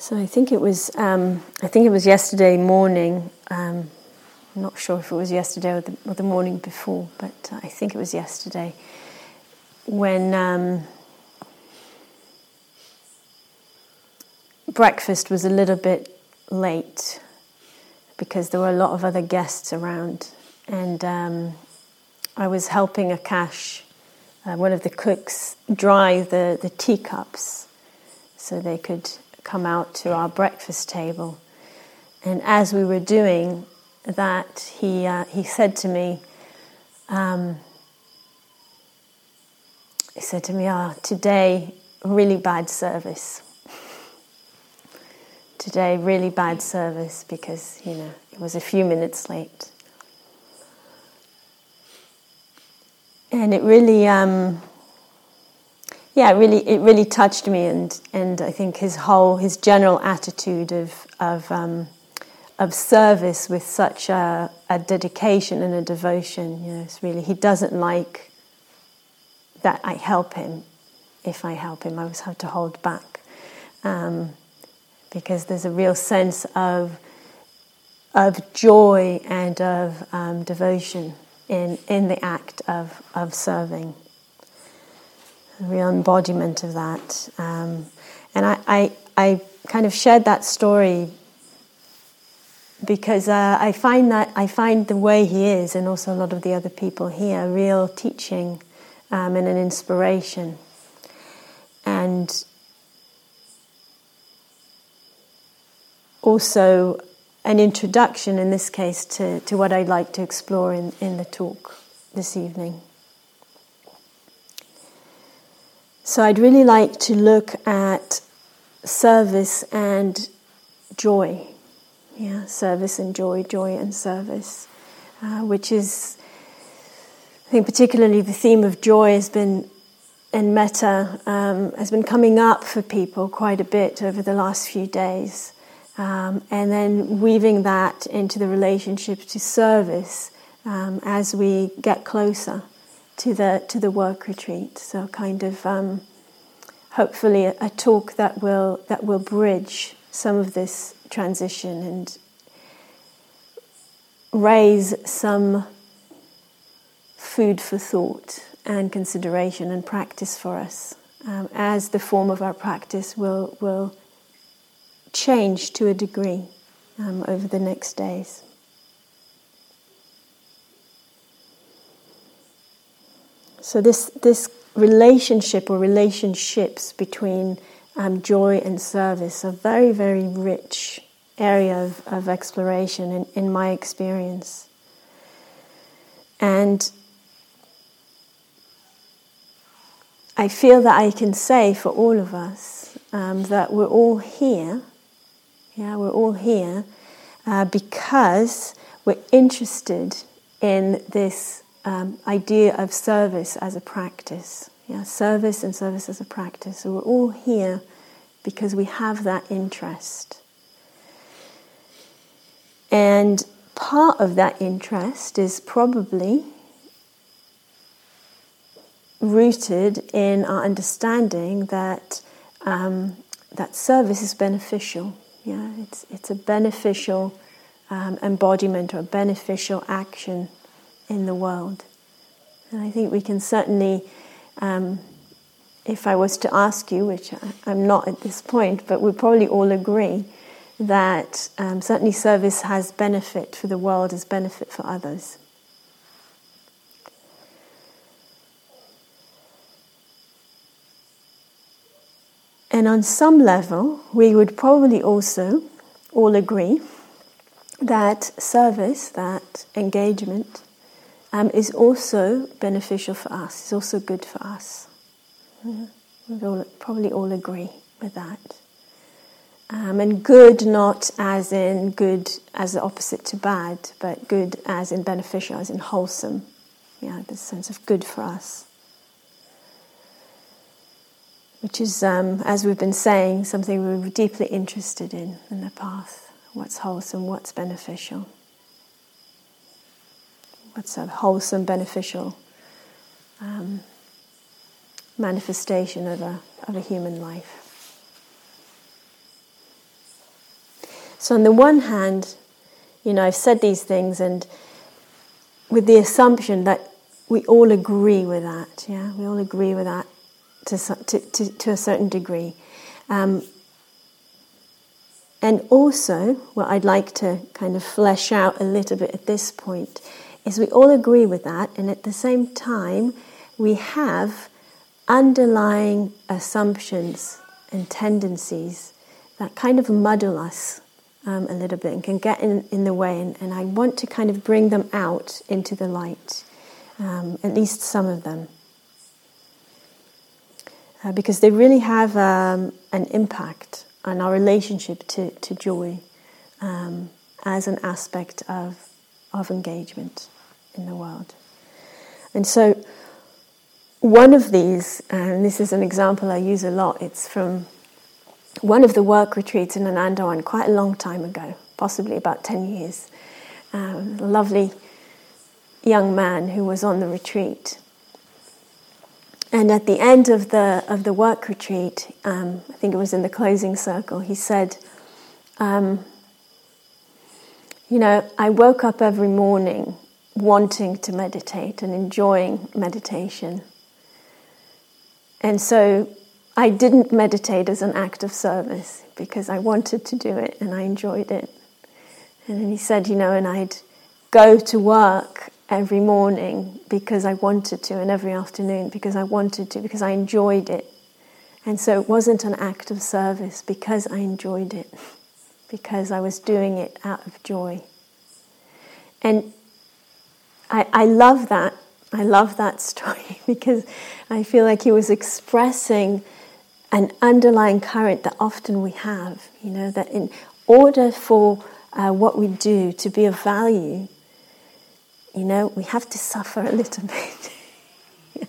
So I think it was um, I think it was yesterday morning. Um, I'm not sure if it was yesterday or the, or the morning before, but I think it was yesterday when um, breakfast was a little bit late because there were a lot of other guests around, and um, I was helping Akash, uh, one of the cooks, dry the, the teacups so they could come out to our breakfast table. And as we were doing that, he, uh, he said to me, um, he said to me, ah, oh, today, really bad service. today, really bad service because, you know, it was a few minutes late. And it really, um, yeah, it really, it really touched me, and and I think his whole, his general attitude of of um, of service with such a, a, dedication and a devotion. You know, it's really he doesn't like that I help him. If I help him, I always have to hold back um, because there's a real sense of of joy and of um, devotion in in the act of of serving real embodiment of that. Um, and I, I, I, kind of shared that story because uh, I find that I find the way he is, and also a lot of the other people here, real teaching um, and an inspiration. And also an introduction, in this case, to, to what I'd like to explore in, in the talk this evening. So I'd really like to look at service and joy. Yeah, service and joy, joy and service, uh, which is, I think, particularly the theme of joy has been in metta um, has been coming up for people quite a bit over the last few days. Um, and then weaving that into the relationship to service um, as we get closer to the to the work retreat. So kind of um, hopefully a, a, talk that will that will bridge some of this transition and raise some food for thought and consideration and practice for us um, as the form of our practice will will change to a degree um, over the next days. So this this relationship or relationships between um, joy and service are very very rich area of, of exploration in, in my experience. And I feel that I can say for all of us um, that we're all here. Yeah, we're all here uh, because we're interested in this um, idea of service as a practice. Yeah, service and service as a practice. So we're all here because we have that interest. And part of that interest is probably rooted in our understanding that um, that service is beneficial. Yeah, it's it's a beneficial um, embodiment or a beneficial action in the world. And I think we can certainly, um, if I was to ask you, which I, am not at this point, but we probably all agree that um, certainly service has benefit for the world as benefit for others. And on some level, we would probably also all agree that service, that engagement, um, is also beneficial for us, is also good for us. Mm-hmm. We all, probably all agree with that. Um, and good not as in good as the opposite to bad, but good as in beneficial, as in wholesome. Yeah, the sense of good for us. Which is, um, as we've been saying, something we are deeply interested in in the path. What's wholesome, what's beneficial what's a wholesome, beneficial um, manifestation of a, of a human life. So, on the one hand, you know, I've said these things and with the assumption that we all agree with that, yeah, we all agree with that to, to, to, to a certain degree. Um, and also, what I'd like to kind of flesh out a little bit at this point is we all agree with that, and at the same time, we have underlying assumptions and tendencies that kind of muddle us um, a little bit and can get in, in the way. And, and, I want to kind of bring them out into the light, um, at least some of them. Uh, because they really have um, an impact on our relationship to, to joy um, as an aspect of, of engagement in the world. And so, one of these, and this is an example I use a lot, it's from one of the work retreats in Anandawan quite a long time ago, possibly about 10 years. Um, a lovely young man who was on the retreat. And at the end of the, of the work retreat, um, I think it was in the closing circle, he said, um, You know, I woke up every morning wanting to meditate and enjoying meditation. And so I didn't meditate as an act of service because I wanted to do it and I enjoyed it. And then he said, you know, and I'd go to work every morning because I wanted to, and every afternoon because I wanted to, because I enjoyed it. And so it wasn't an act of service because I enjoyed it, because I was doing it out of joy. And I, I love that. I love that story because I feel like he was expressing an underlying current that often we have. You know, that in order for uh, what we do to be of value, you know, we have to suffer a little bit.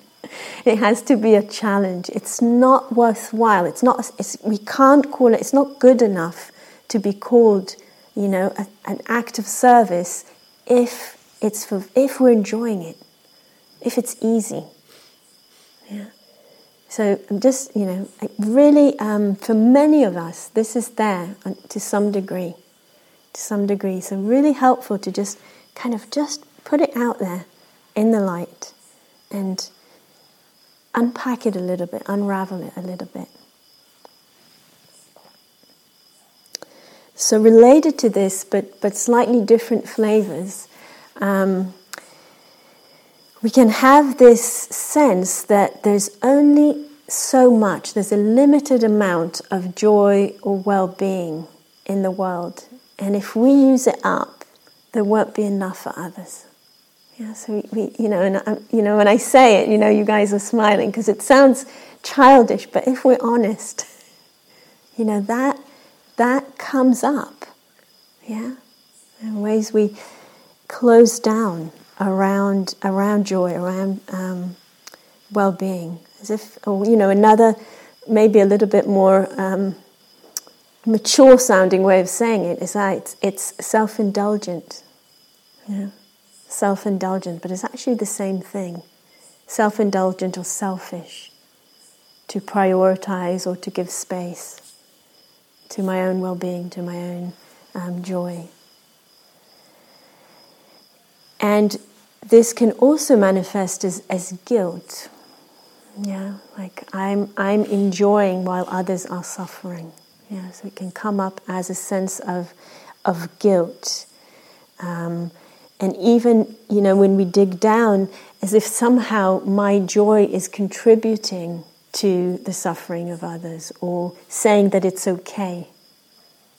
it has to be a challenge. It's not worthwhile. It's not. It's, we can't call it. It's not good enough to be called, you know, a, an act of service if it's for, if we're enjoying it, if it's easy. Yeah. So just, you know, really, um, for many of us, this is there to some degree, to some degree. So really helpful to just kind of just put it out there in the light and unpack it a little bit, unravel it a little bit. So related to this, but but slightly different flavors. Um, we can have this sense that there's only so much, there's a limited amount of joy or well being in the world. And if we use it up, there won't be enough for others. Yeah, so we, you know, and I, you know, when I say it, you know, you guys are smiling because it sounds childish, but if we're honest, you know, that that comes up, yeah, in ways we close down around around joy, around um, well-being, as if you know another maybe a little bit more um, mature sounding way of saying it is that it's, it's self-indulgent, yeah, self-indulgent, but it's actually the same thing, self-indulgent or selfish, to prioritize or to give space to my own well-being, to my own um, joy. And this can also manifest as, as guilt. Yeah, like I'm, I'm enjoying while others are suffering. Yeah, so it can come up as a sense of, of guilt. Um, and even, you know, when we dig down, as if somehow my joy is contributing to the suffering of others or saying that it's okay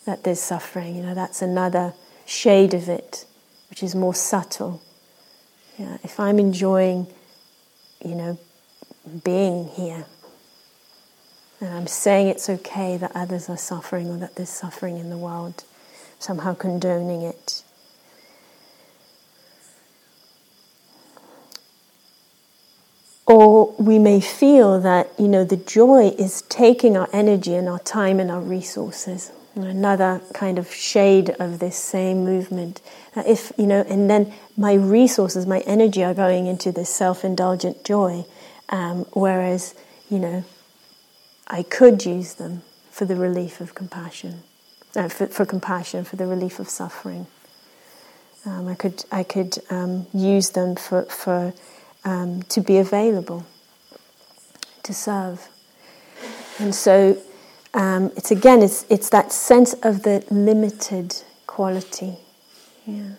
that there's suffering. You know, that's another shade of it, which is more subtle. Yeah, if I'm enjoying, you know, being here, and I'm saying it's okay that others are suffering or that there's suffering in the world, somehow condoning it. Or we may feel that, you know, the joy is taking our energy and our time and our resources. Another kind of shade of this same movement. If you know, and then my resources, my energy are going into this self-indulgent joy, um, whereas you know, I could use them for the relief of compassion, uh, for, for, compassion, for the relief of suffering. Um, I could I could um, use them for for um, to be available, to serve, and so um, it's again it's it's that sense of the limited quality, yeah,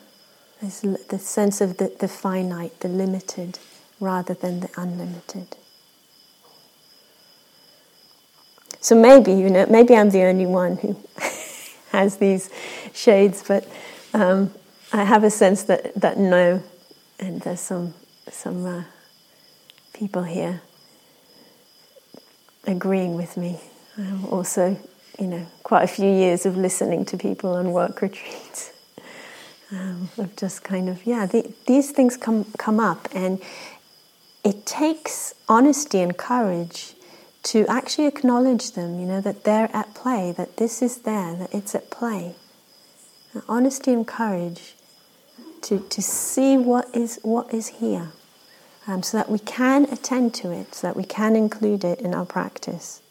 it's the sense of the, the finite, the limited, rather than the unlimited. So maybe, you know, maybe I'm the only one who has these shades, but um, I have a sense that, that no, and there's some, some uh, people here agreeing with me. Um, also, you know, quite a few years of listening to people on work retreats. Um, of just kind of, yeah, the, these things come, come up, and it takes honesty and courage to actually acknowledge them, you know, that they're at play, that this is there, that it's at play. honesty and courage to, to see what is, what is here, um, so that we can attend to it, so that we can include it in our practice.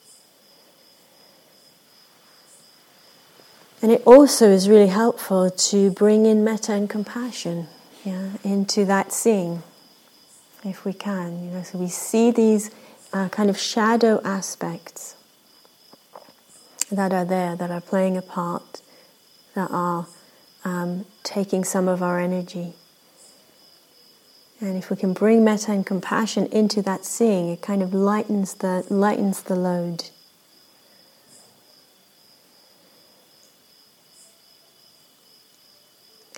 And it also is really helpful to bring in metta and compassion yeah, into that seeing, if we can. You know, so we see these uh, kind of shadow aspects that are there, that are playing a part, that are um, taking some of our energy. And if we can bring metta and compassion into that seeing, it kind of lightens the, lightens the load.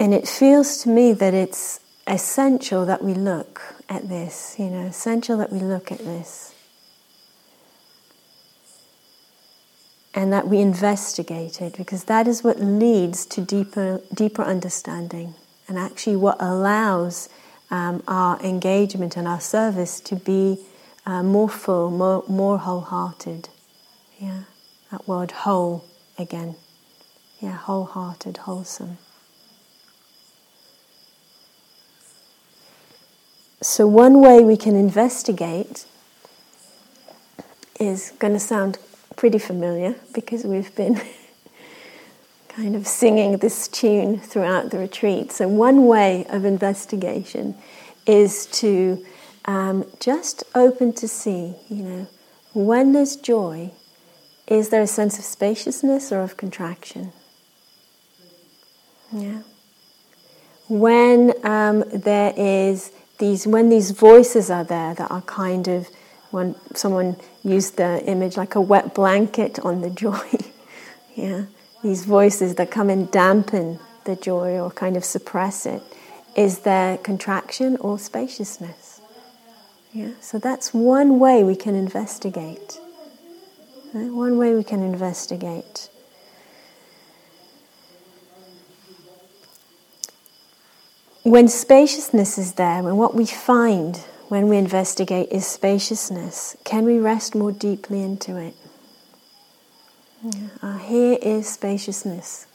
And it feels to me that it's essential that we look at this, you know, essential that we look at this. and that we investigate it because that is what leads to deeper, deeper understanding and actually what allows um, our engagement and our service to be uh, more full, more, more wholehearted. Yeah, that word whole again. Yeah, wholehearted, wholesome. So, one way we can investigate is going to sound pretty familiar because we've been kind of singing this tune throughout the retreat. So, one way of investigation is to um, just open to see, you know, when there's joy, is there a sense of spaciousness or of contraction? Yeah. When um, there is these, when these voices are there that are kind of when someone used the image like a wet blanket on the joy. yeah, these voices that come and dampen the joy or kind of suppress it. Is there contraction or spaciousness? Yeah, so that's one way we can investigate. Right? One way we can investigate. When spaciousness is there, when what we find when we investigate is spaciousness. Can we rest more deeply into it? Yeah. Uh, here is spaciousness.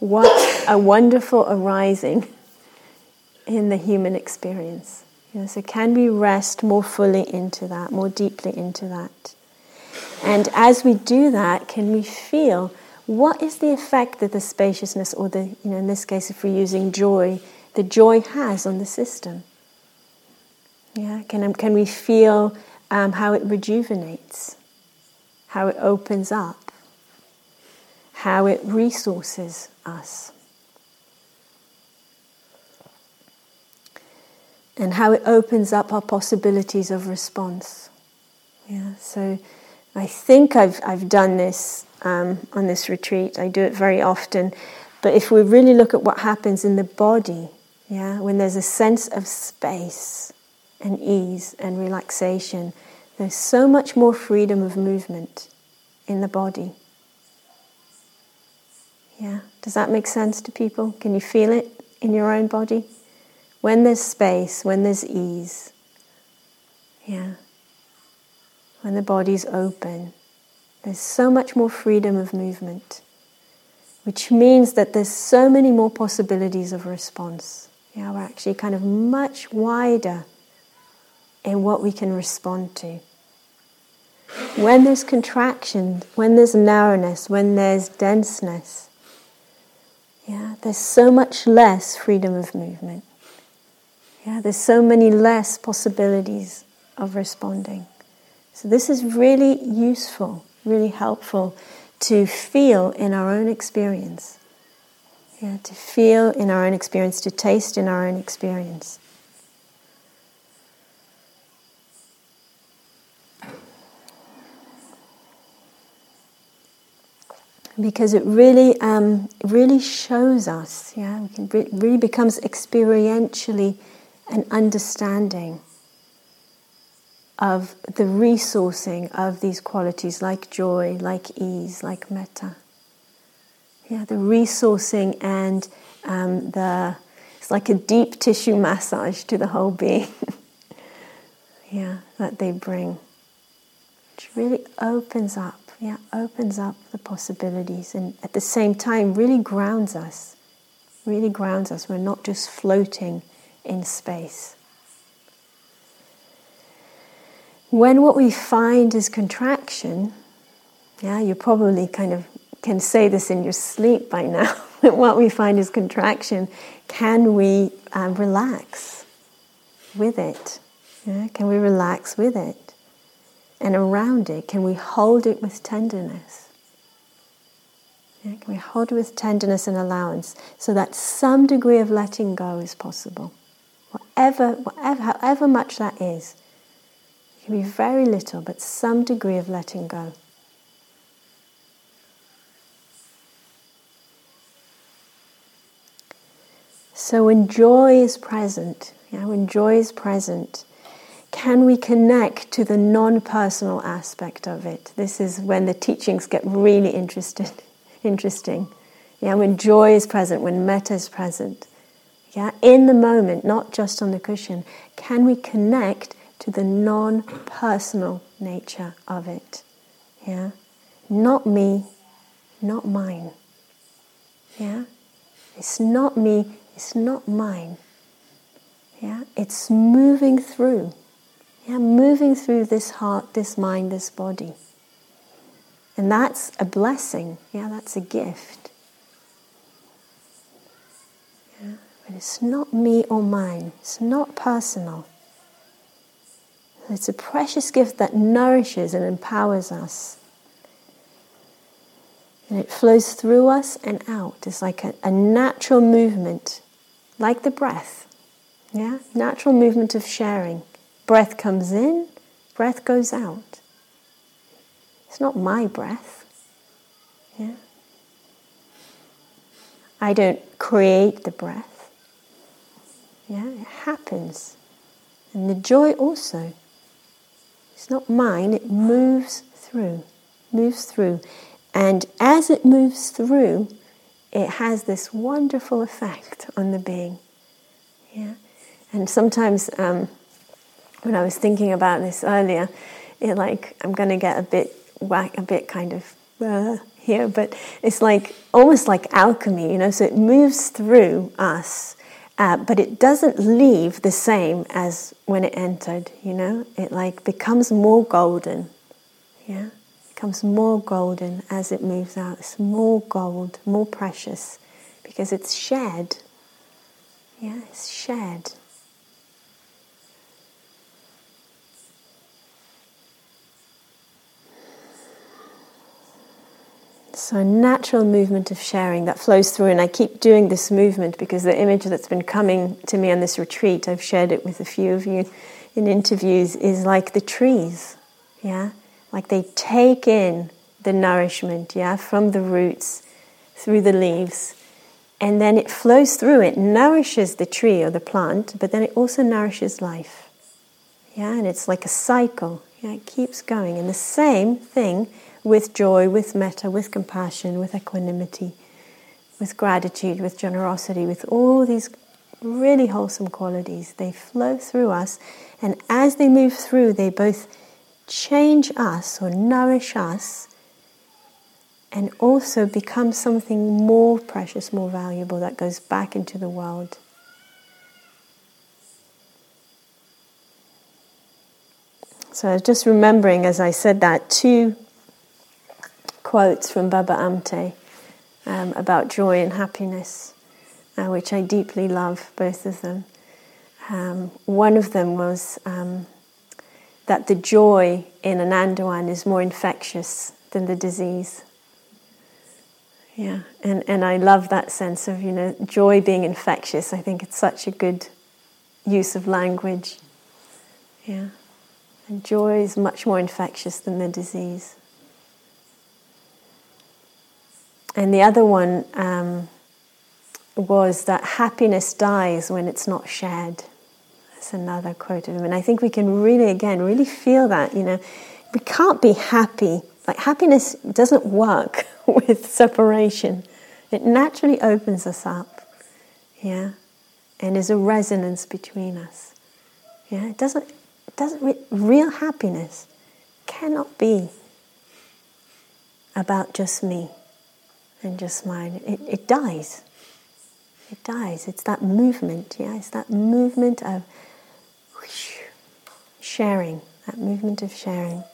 What a wonderful arising in the human experience. So, can we rest more fully into that, more deeply into that? And as we do that, can we feel what is the effect that the spaciousness, or the, you know, in this case, if we're using joy, the joy has on the system? Yeah, can, um, can we feel um, how it rejuvenates, how it opens up, how it resources us, and how it opens up our possibilities of response. Yeah, so I think I've, I've done this um, on this retreat, I do it very often. But if we really look at what happens in the body, yeah, when there's a sense of space, and ease and relaxation. There's so much more freedom of movement in the body. Yeah, does that make sense to people? Can you feel it in your own body? When there's space, when there's ease. Yeah. When the body's open, there's so much more freedom of movement, which means that there's so many more possibilities of response. Yeah, we're actually kind of much wider in what we can respond to. When there's contraction, when there's narrowness, when there's denseness, Yeah, there's so much less freedom of movement. Yeah, there's so many less possibilities of responding. So this is really useful, really helpful to feel in our own experience. Yeah, to feel in our own experience, to taste in our own experience. Because it really, um, really shows us. Yeah, it really becomes experientially an understanding of the resourcing of these qualities, like joy, like ease, like metta. Yeah, the resourcing and um, the it's like a deep tissue massage to the whole being. yeah, that they bring, which really opens up yeah, opens up the possibilities and at the same time really grounds us. Really grounds us. We're not just floating in space. When what we find is contraction, yeah, you probably kind of can say this in your sleep by now. But what we find is contraction. Can we uh, relax with it? Yeah? Can we relax with it? And around it, can we hold it with tenderness? Yeah, can we hold it with tenderness and allowance so that some degree of letting go is possible? Whatever, whatever, however much that is. It can be very little, but some degree of letting go. So when joy is present, yeah, when joy is present, can we connect to the non personal aspect of it? This is when the teachings get really interested, interesting. Yeah, when joy is present, when metta is present. Yeah, in the moment, not just on the cushion. Can we connect to the non personal nature of it? Yeah, not me, not mine. Yeah, it's not me, it's not mine. Yeah, it's moving through. Yeah, moving through this heart, this mind, this body. And that's a blessing. Yeah, that's a gift. Yeah, but it's not me or mine. It's not personal. It's a precious gift that nourishes and empowers us. And it flows through us and out. It's like a, a natural movement, like the breath. Yeah, natural movement of sharing. Breath comes in, breath goes out. It's not my breath. Yeah? I don't create the breath. Yeah, it happens. And the joy also. It's not mine, it moves through, moves through. And as it moves through, it has this wonderful effect on the being. Yeah? And sometimes um, when I was thinking about this earlier, it like I'm to get a bit whack, a bit kind of uh, here, but it's like almost like alchemy, you know. So it moves through us, uh, but it doesn't leave the same as when it entered. You know, it like becomes more golden. Yeah, becomes more golden as it moves out. It's more gold, more precious, because it's shared. Yeah, it's shared. So, a natural movement of sharing that flows through, and I keep doing this movement because the image that's been coming to me on this retreat, I've shared it with a few of you in interviews, is like the trees, yeah? Like they take in the nourishment, yeah, from the roots through the leaves, and then it flows through, it nourishes the tree or the plant, but then it also nourishes life, yeah? And it's like a cycle, yeah, it keeps going. And the same thing with joy, with metta, with compassion, with equanimity, with gratitude, with generosity, with all these really wholesome qualities. They flow through us, and as they move through, they both change us or nourish us and also become something more precious, more valuable that goes back into the world. So I was just remembering as I said that two quotes from Baba Amte. um, about joy and happiness, uh, which I deeply love, both of them. Um, one of them was um, that the joy in an Anandawan is more infectious than the disease. Yeah, and, and I love that sense of, you know, joy being infectious. I think it's such a good use of language. Yeah. And joy is much more infectious than the disease. And the other one um, was that happiness dies when it's not shared. That's another quote of him. And I think we can really, again, really feel that, you know, we can't be happy like happiness doesn't work with separation. It naturally opens us up. Yeah. And is a resonance between us. Yeah. It doesn't it doesn't real happiness cannot be about just me and just mine. It, it dies. It dies. It's that movement, yeah. It's that movement of whoosh, sharing, that movement of sharing.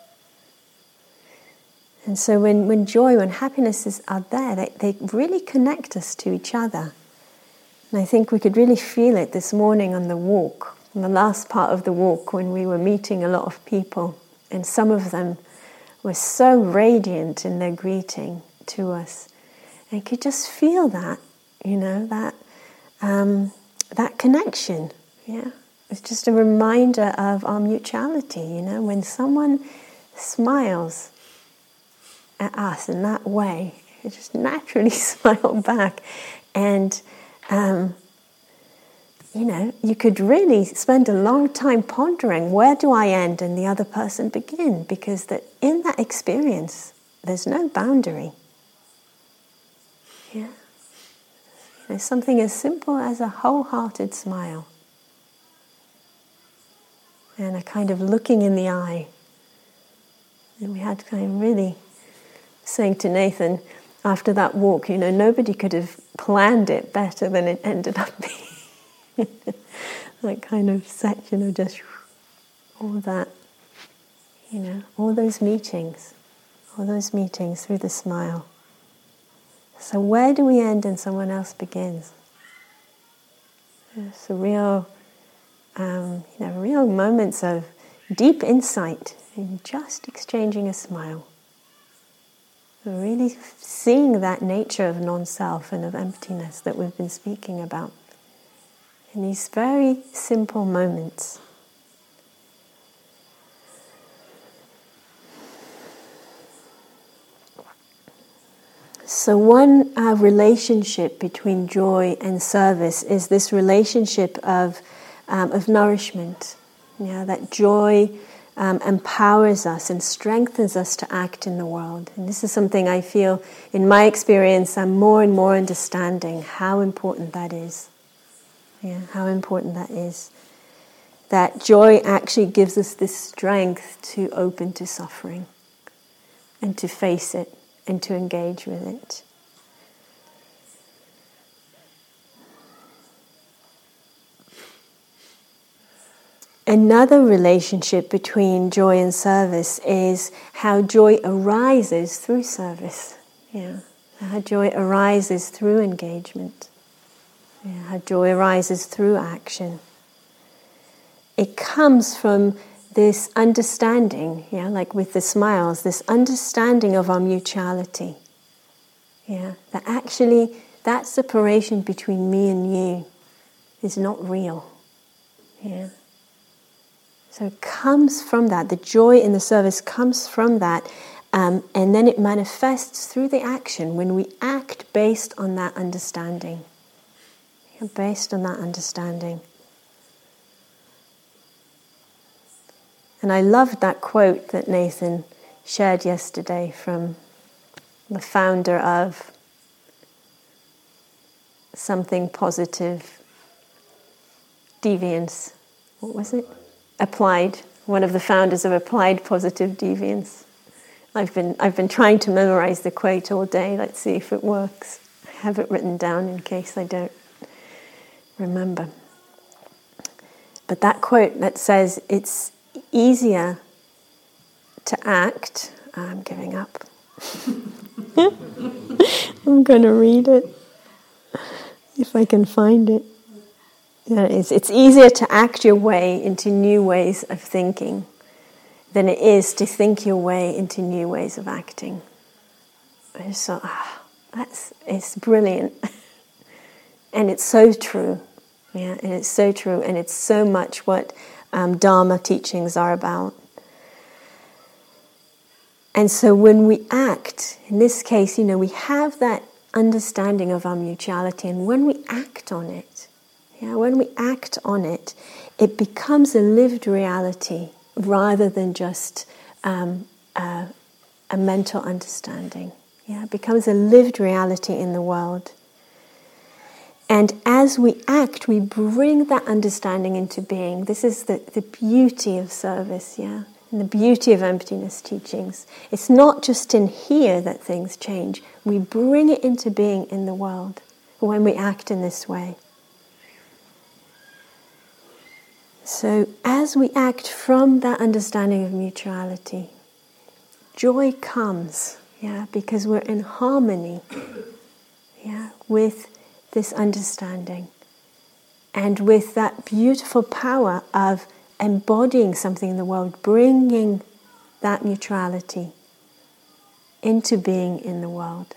And so when, when joy, when happiness is, are there, they, they really connect us to each other. And I think we could really feel it this morning on the walk, on the last part of the walk when we were meeting a lot of people. And some of them were so radiant in their greeting to us. And could just feel that, you know, that, um, that connection. Yeah. It's just a reminder of our mutuality, you know, when someone smiles at us in that way. You just naturally smile back. And, um, you know, you could really spend a long time pondering where do I end and the other person begin? Because that in that experience, there's no boundary. Yeah. You know, something as simple as a wholehearted smile and a kind of looking in the eye. And we had kind of really saying to Nathan after that walk, you know, nobody could have planned it better than it ended up being. that kind of set, you know, just all that, you know, all those meetings, all those meetings through the smile. So where do we end and someone else begins? It's a real, um, you know, real moments of deep insight in just exchanging a smile really seeing that nature of non self and of emptiness that we've been speaking about in these very simple moments. So, one uh, relationship between joy and service is this relationship of, um, of nourishment. Yeah, that joy um, empowers us and strengthens us to act in the world. And this is something I feel, in my experience, I'm more and more understanding how important that is. Yeah, how important that is. That joy actually gives us this strength to open to suffering and to face it and to engage with it. Another relationship between joy and service is how joy arises through service. Yeah. How joy arises through engagement. Yeah. How joy arises through action. It comes from this understanding, yeah, like with the smiles, this understanding of our mutuality. Yeah, that actually that separation between me and you is not real. Yeah. So it comes from that. The joy in the service comes from that. Um, and then it manifests through the action when we act based on that understanding. Based on that understanding. And I loved that quote that Nathan shared yesterday from the founder of something positive deviance. What was it? Applied, one of the founders of Applied Positive Deviance. I've been, I've been trying to memorize the quote all day. Let's see if it works. I have it written down in case I don't remember. But that quote that says it's easier to act, I'm giving up. I'm going to read it if I can find it. Yeah, it's, it's easier to act your way into new ways of thinking than it is to think your way into new ways of acting. So ah, that's it's brilliant, and it's so true. Yeah, and it's so true, and it's so much what um, Dharma teachings are about. And so when we act, in this case, you know, we have that understanding of our mutuality, and when we act on it, yeah, when we act on it, it becomes a lived reality rather than just um, a, a mental understanding. Yeah, it becomes a lived reality in the world. And as we act, we bring that understanding into being. This is the, the beauty of service, yeah, and the beauty of emptiness teachings. It's not just in here that things change, we bring it into being in the world when we act in this way. So, as we act from that understanding of mutuality, joy comes, yeah, because we're in harmony, yeah, with this understanding and with that beautiful power of embodying something in the world, bringing that mutuality into being in the world.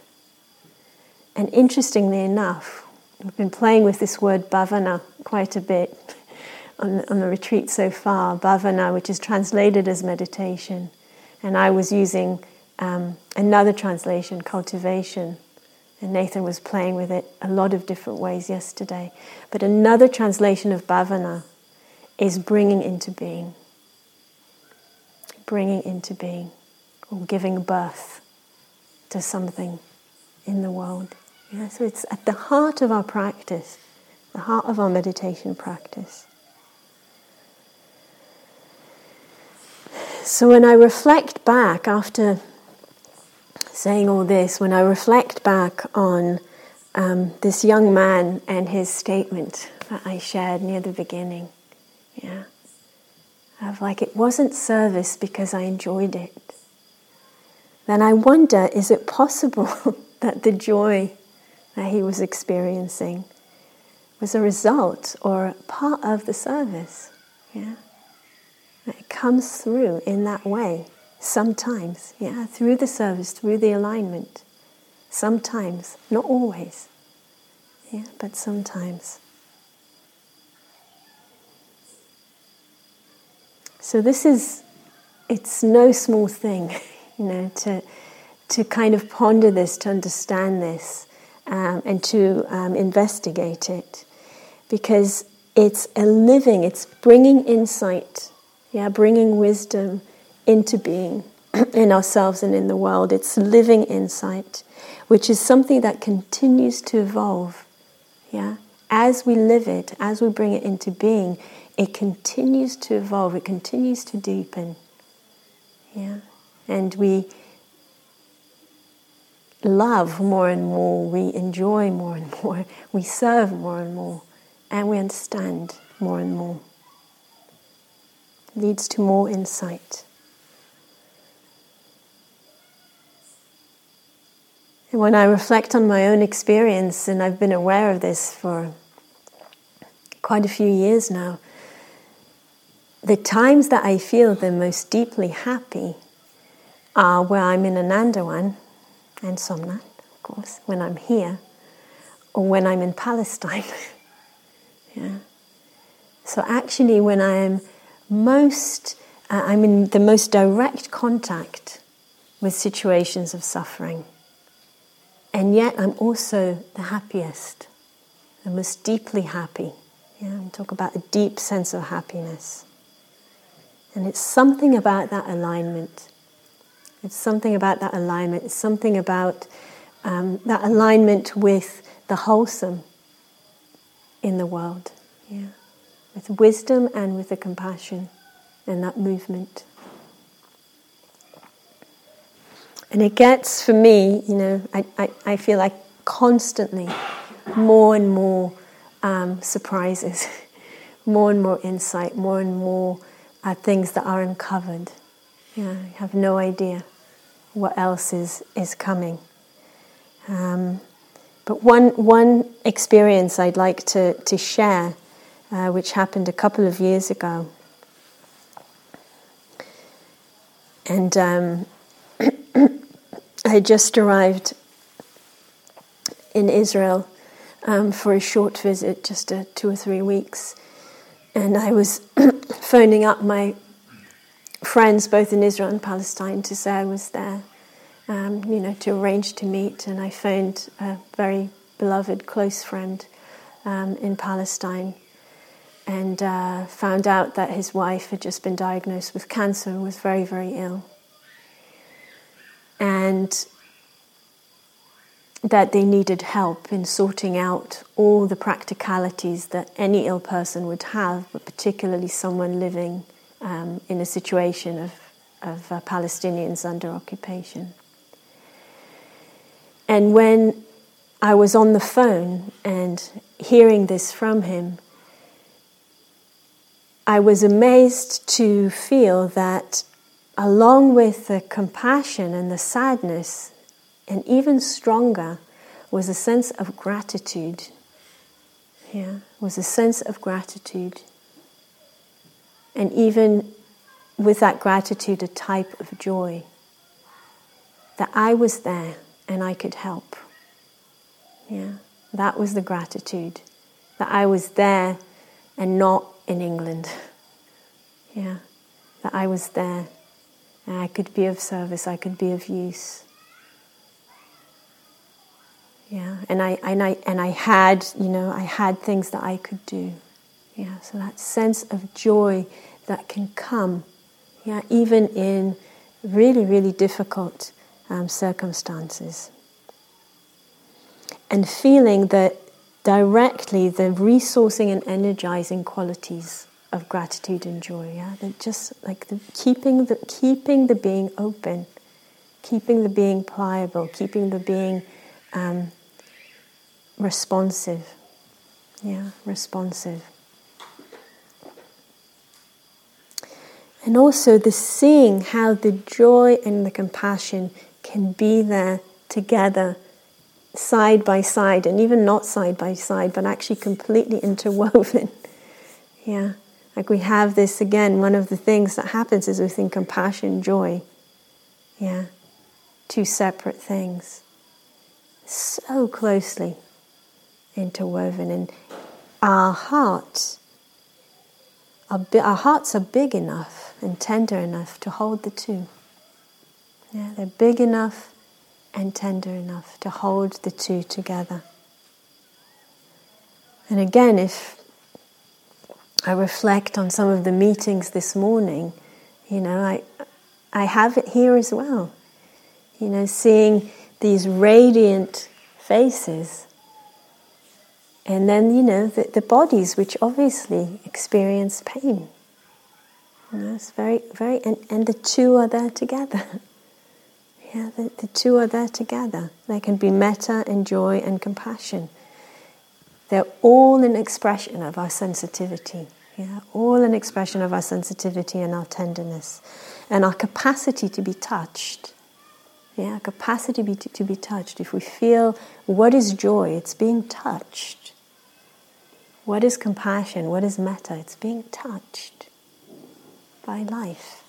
And interestingly enough, we've been playing with this word bhavana quite a bit on, on the retreat so far, bhavana, which is translated as meditation. And I was using um, another translation, cultivation. And Nathan was playing with it a lot of different ways yesterday. But another translation of bhavana is bringing into being. Bringing into being, or giving birth to something in the world. Yeah, so it's at the heart of our practice, the heart of our meditation practice. So when I reflect back after saying all this, when I reflect back on um, this young man and his statement that I shared near the beginning, yeah, of like it wasn't service because I enjoyed it, then I wonder is it possible that the joy that he was experiencing was a result or part of the service? Yeah. It comes through in that way sometimes, yeah, through the service, through the alignment. Sometimes, not always, yeah, but sometimes. So this is, it's no small thing, you know, to to kind of ponder this, to understand this, um, and to um, investigate it, because it's a living, it's bringing insight yeah, bringing wisdom into being in ourselves and in the world. It's living insight, which is something that continues to evolve. Yeah, as we live it, as we bring it into being, it continues to evolve. It continues to deepen. Yeah, and we love more and more. We enjoy more and more. We serve more and more, and we understand more and more It leads to more insight. When I reflect on my own experience, and I've been aware of this for quite a few years now, the times that I feel the most deeply happy are where I'm in Anandavan and Somnath, of course, when I'm here, or when I'm in Palestine. yeah. So actually, when I am most, uh, I'm in the most direct contact with situations of suffering. And yet I'm also the happiest, the most deeply happy. Yeah, we talk about a deep sense of happiness. And it's something about that alignment. It's something about that alignment. It's something about um, that alignment with the wholesome in the world. Yeah with wisdom and with the compassion and that movement. And it gets, for me, you know, I, I, I feel like constantly more and more um, surprises, more and more insight, more and more uh, things that are uncovered. You have no idea what else is, is coming. Um, but one, one experience I'd like to, to share, uh, which happened a couple of years ago. And um, I just arrived in Israel um, for a short visit, just a, two or three weeks. And I was phoning up my friends, both in Israel and Palestine, to say I was there, um, you know, to arrange to meet. And I phoned a very beloved, close friend um, in Palestine and uh, found out that his wife had just been diagnosed with cancer and was very, very ill. And that they needed help in sorting out all the practicalities that any ill person would have, but particularly someone living um, in a situation of, of uh, Palestinians under occupation. And when I was on the phone and hearing this from him, I was amazed to feel that, along with the compassion and the sadness, and even stronger, was a sense of gratitude. Yeah, was a sense of gratitude. And even with that gratitude, a type of joy that I was there and I could help. Yeah, that was the gratitude that I was there and not in England. Yeah, that I was there and I could be of service, I could be of use. Yeah, and I, and I, and I had, you know, I had things that I could do. Yeah, so that sense of joy that can come, yeah, even in really, really difficult um, circumstances. And feeling that directly the resourcing and energizing qualities of gratitude and joy, yeah, that just like the, keeping the keeping the being open, keeping the being pliable, keeping the being um, responsive, yeah, responsive. And also the seeing how the joy and the compassion can be there together, side by side, and even not side by side, but actually completely interwoven. yeah. Like we have this again, one of the things that happens is we think compassion, joy. Yeah. Two separate things. So closely interwoven. And our hearts our, our hearts are big enough and tender enough to hold the two. Yeah, they're big enough and tender enough to hold the two together. And again, if I reflect on some of the meetings this morning, you know, I, I have it here as well. You know, seeing these radiant faces and then, you know, the, the bodies which obviously experience pain. You know, it's very, very, and, and the two are there together. yeah, the, the two are there together. They can be metta and joy and compassion. They're all an expression of our sensitivity. Yeah, all an expression of our sensitivity and our tenderness and our capacity to be touched. Yeah, capacity be, to be touched. If we feel what is joy, it's being touched. What is compassion? What is metta? It's being touched by life,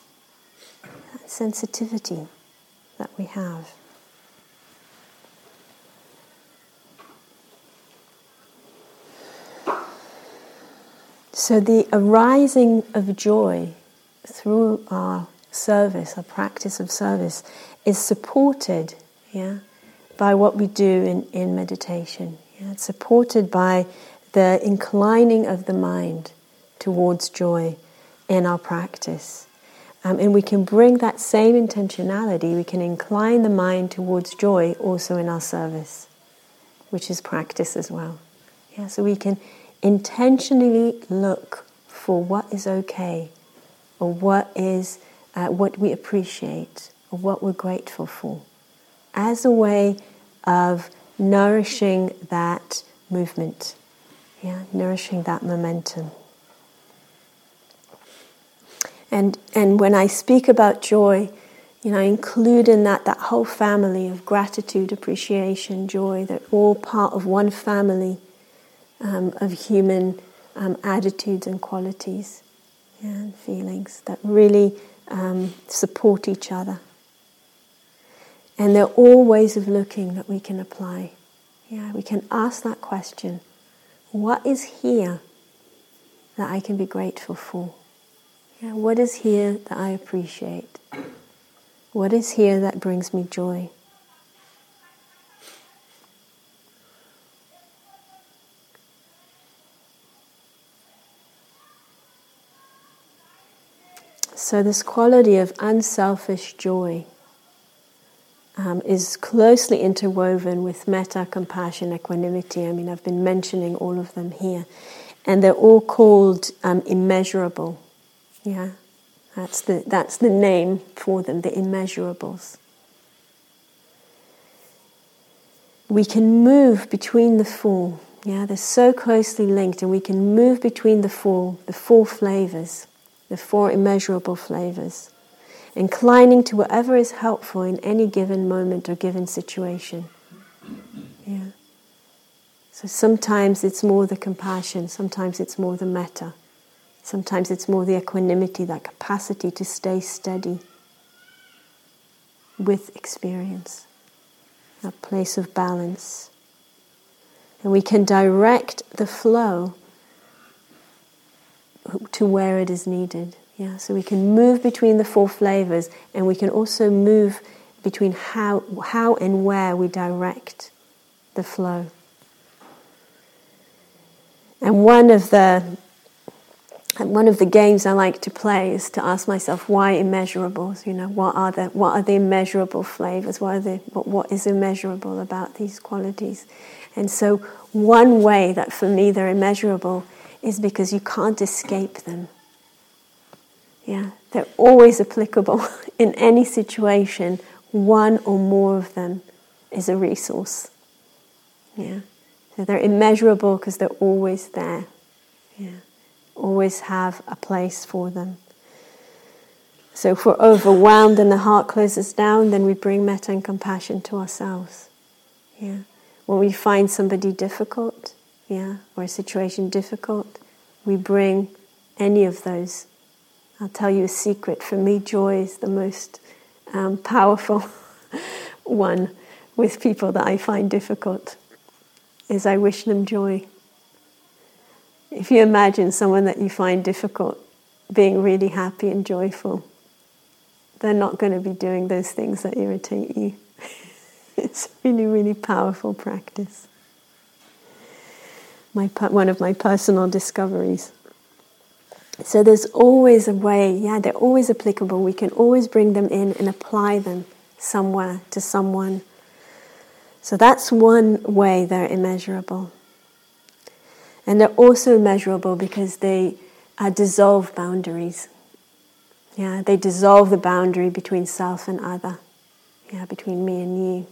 that sensitivity that we have. So, the arising of joy through our service, our practice of service, is supported yeah, by what we do in, in meditation. Yeah? It's supported by the inclining of the mind towards joy in our practice. Um, and we can bring that same intentionality, we can incline the mind towards joy also in our service, which is practice as well. Yeah, so we can intentionally look for what is okay, or what is uh, what we appreciate, or what we're grateful for, as a way of nourishing that movement yeah, nourishing that momentum. And, and when I speak about joy, You know, I include in that that whole family of gratitude, appreciation, joy. They're all part of one family um, of human um, attitudes and qualities and feelings that really um, support each other. And they're all ways of looking that we can apply. Yeah, we can ask that question what is here that I can be grateful for? Yeah, what is here that I appreciate? What is here that brings me joy? So, this quality of unselfish joy um, is closely interwoven with metta, compassion, equanimity. I mean, I've been mentioning all of them here. And they're all called um, immeasurable. Yeah, that's the, that's the name for them, the immeasurables. We can move between the four. Yeah, they're so closely linked, and we can move between the four, the four flavors, the four immeasurable flavors inclining to whatever is helpful in any given moment or given situation. Yeah. So sometimes it's more the compassion, sometimes it's more the metta, sometimes it's more the equanimity, that capacity to stay steady with experience, that place of balance. And we can direct the flow to where it is needed. Yeah, so we can move between the four flavors and we can also move between how, how and where we direct the flow. And one of the one of the games I like to play is to ask myself why immeasurables. You know, what are the what are the immeasurable flavors? What are the what, what is immeasurable about these qualities? And so, one way that for me they're immeasurable is because you can't escape them. Yeah, they're always applicable in any situation. One or more of them is a resource. Yeah, so they're immeasurable because they're always there. Yeah, always have a place for them. So if we're overwhelmed and the heart closes down, then we bring metta and compassion to ourselves. Yeah, when we find somebody difficult, yeah, or a situation difficult, we bring any of those I'll tell you a secret. For me, joy is the most um, powerful one with people that I find difficult. Is I wish them joy. If you imagine someone that you find difficult being really happy and joyful, they're not going to be doing those things that irritate you. it's really, really powerful practice. My, one of my personal discoveries. So there's always a way, yeah, they're always applicable. We can always bring them in and apply them somewhere to someone. So that's one way they're immeasurable. And they're also immeasurable because they uh, dissolve boundaries. Yeah, they dissolve the boundary between self and other. Yeah, between me and you.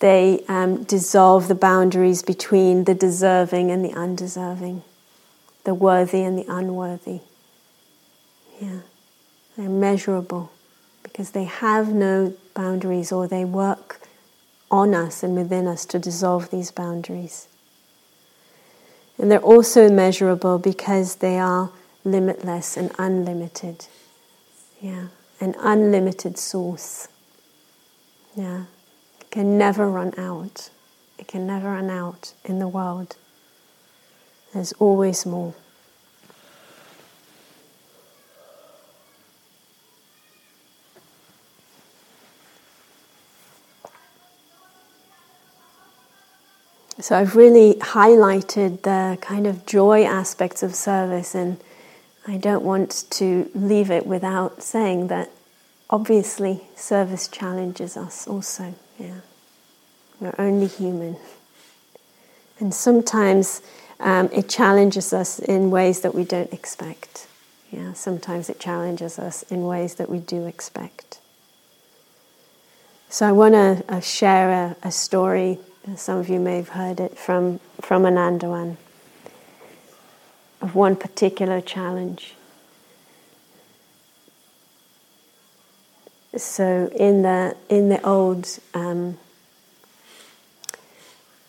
They um, dissolve the boundaries between the deserving and the undeserving the worthy and the unworthy. Yeah, they're measurable because they have no boundaries or they work on us and within us to dissolve these boundaries. And they're also measurable because they are limitless and unlimited. Yeah, an unlimited source. Yeah, can never run out. It can never run out in the world. There's always more. So I've really highlighted the kind of joy aspects of service, and I don't want to leave it without saying that obviously service challenges us also. Yeah, we're only human, and sometimes um, it challenges us in ways that we don't expect. Yeah, sometimes it challenges us in ways that we do expect. So I want to uh, share a, a, story. Some of you may have heard it from from Anandawan of one particular challenge. So in the in the old um,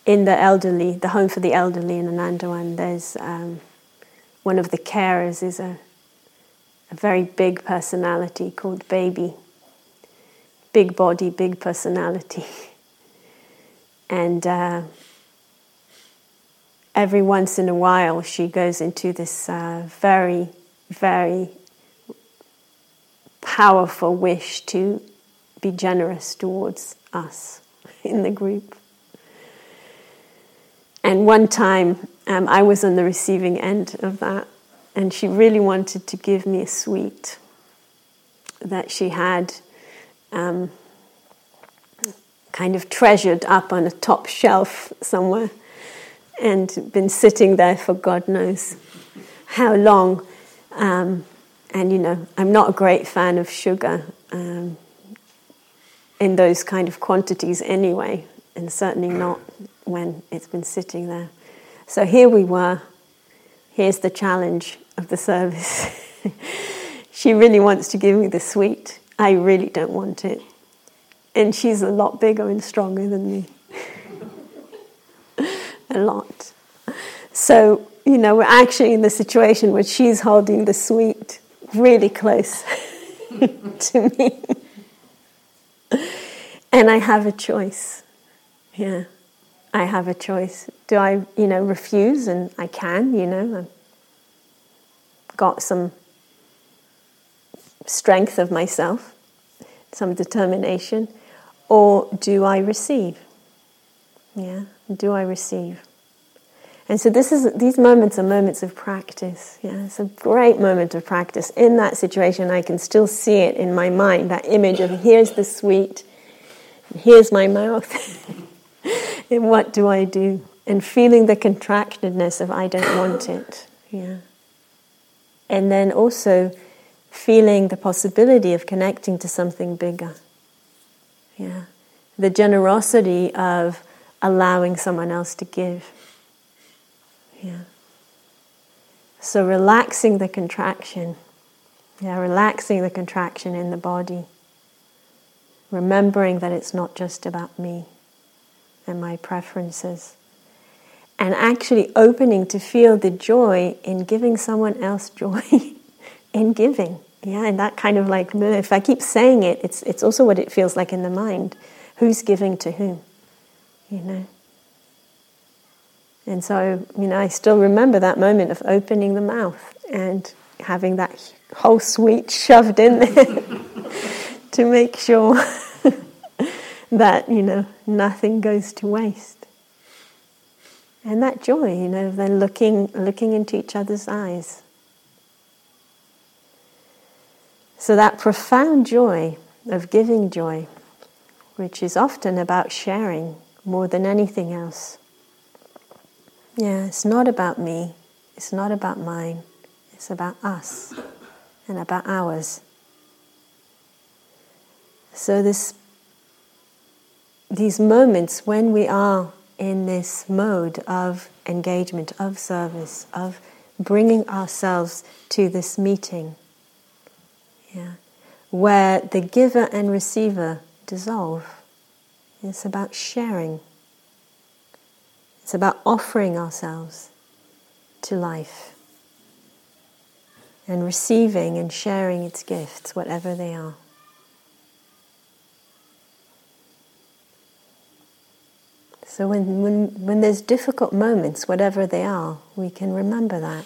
in the elderly, the home for the elderly in Anandawan, there's um, one of the carers is a a very big personality called Baby. Big body, big personality. and uh, every once in a while, she goes into this uh, very, very powerful wish to be generous towards us in the group. And one time, um, I was on the receiving end of that and she really wanted to give me a sweet that she had um, kind of treasured up on a top shelf somewhere and been sitting there for God knows how long. Um, and you know, I'm not a great fan of sugar um, in those kind of quantities anyway, and certainly not when it's been sitting there. So here we were. Here's the challenge of the service. she really wants to give me the sweet. I really don't want it. And she's a lot bigger and stronger than me. a lot. So, you know, we're actually in the situation where she's holding the sweet really close to me. and I have a choice. Yeah. I have a choice. Do I, you know, refuse? And I can, you know, I've got some strength of myself, some determination, or do I receive? Yeah, do I receive? And so this is these moments are moments of practice. Yeah, it's a great moment of practice. In that situation, I can still see it in my mind, that image of here's the sweet, here's my mouth. and what do I do? And feeling the contractedness of I don't want it. Yeah. And then also feeling the possibility of connecting to something bigger. Yeah. The generosity of allowing someone else to give. Yeah. So relaxing the contraction. Yeah, relaxing the contraction in the body. Remembering that it's not just about me and my preferences and actually opening to feel the joy in giving someone else joy in giving. Yeah, and that kind of like, if I keep saying it, it's, it's also what it feels like in the mind. Who's giving to whom? You know? And so, you know, I still remember that moment of opening the mouth and having that whole sweet shoved in there to make sure that, you know, nothing goes to waste. And that joy, you know, then looking, looking into each other's eyes. So that profound joy of giving joy, which is often about sharing more than anything else. Yeah, it's not about me, it's not about mine, it's about us and about ours. So this these moments when we are in this mode of engagement, of service, of bringing ourselves to this meeting, yeah, where the giver and receiver dissolve. It's about sharing. It's about offering ourselves to life and receiving and sharing its gifts, whatever they are. So when, when, when there's difficult moments, whatever they are, we can remember that.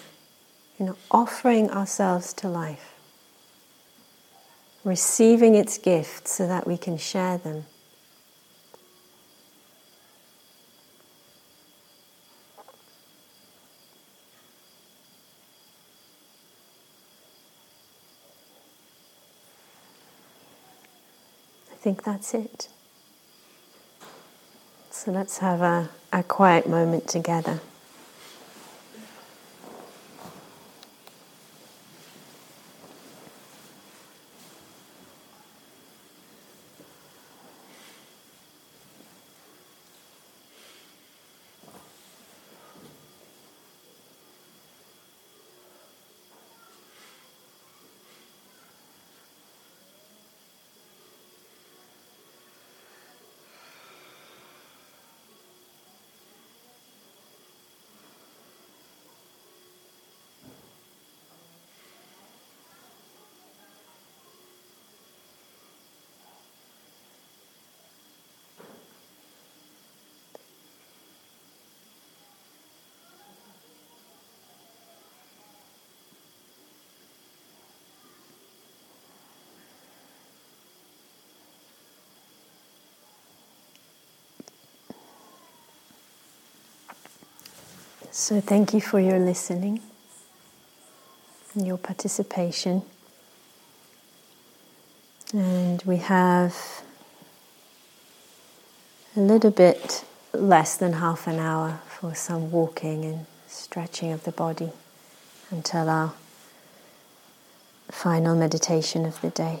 You know, offering ourselves to life, receiving its gifts so that we can share them. Think that's it. So let's have a, a quiet moment together. So, thank you for your listening and your participation. And we have a little bit less than half an hour for some walking and stretching of the body until our final meditation of the day.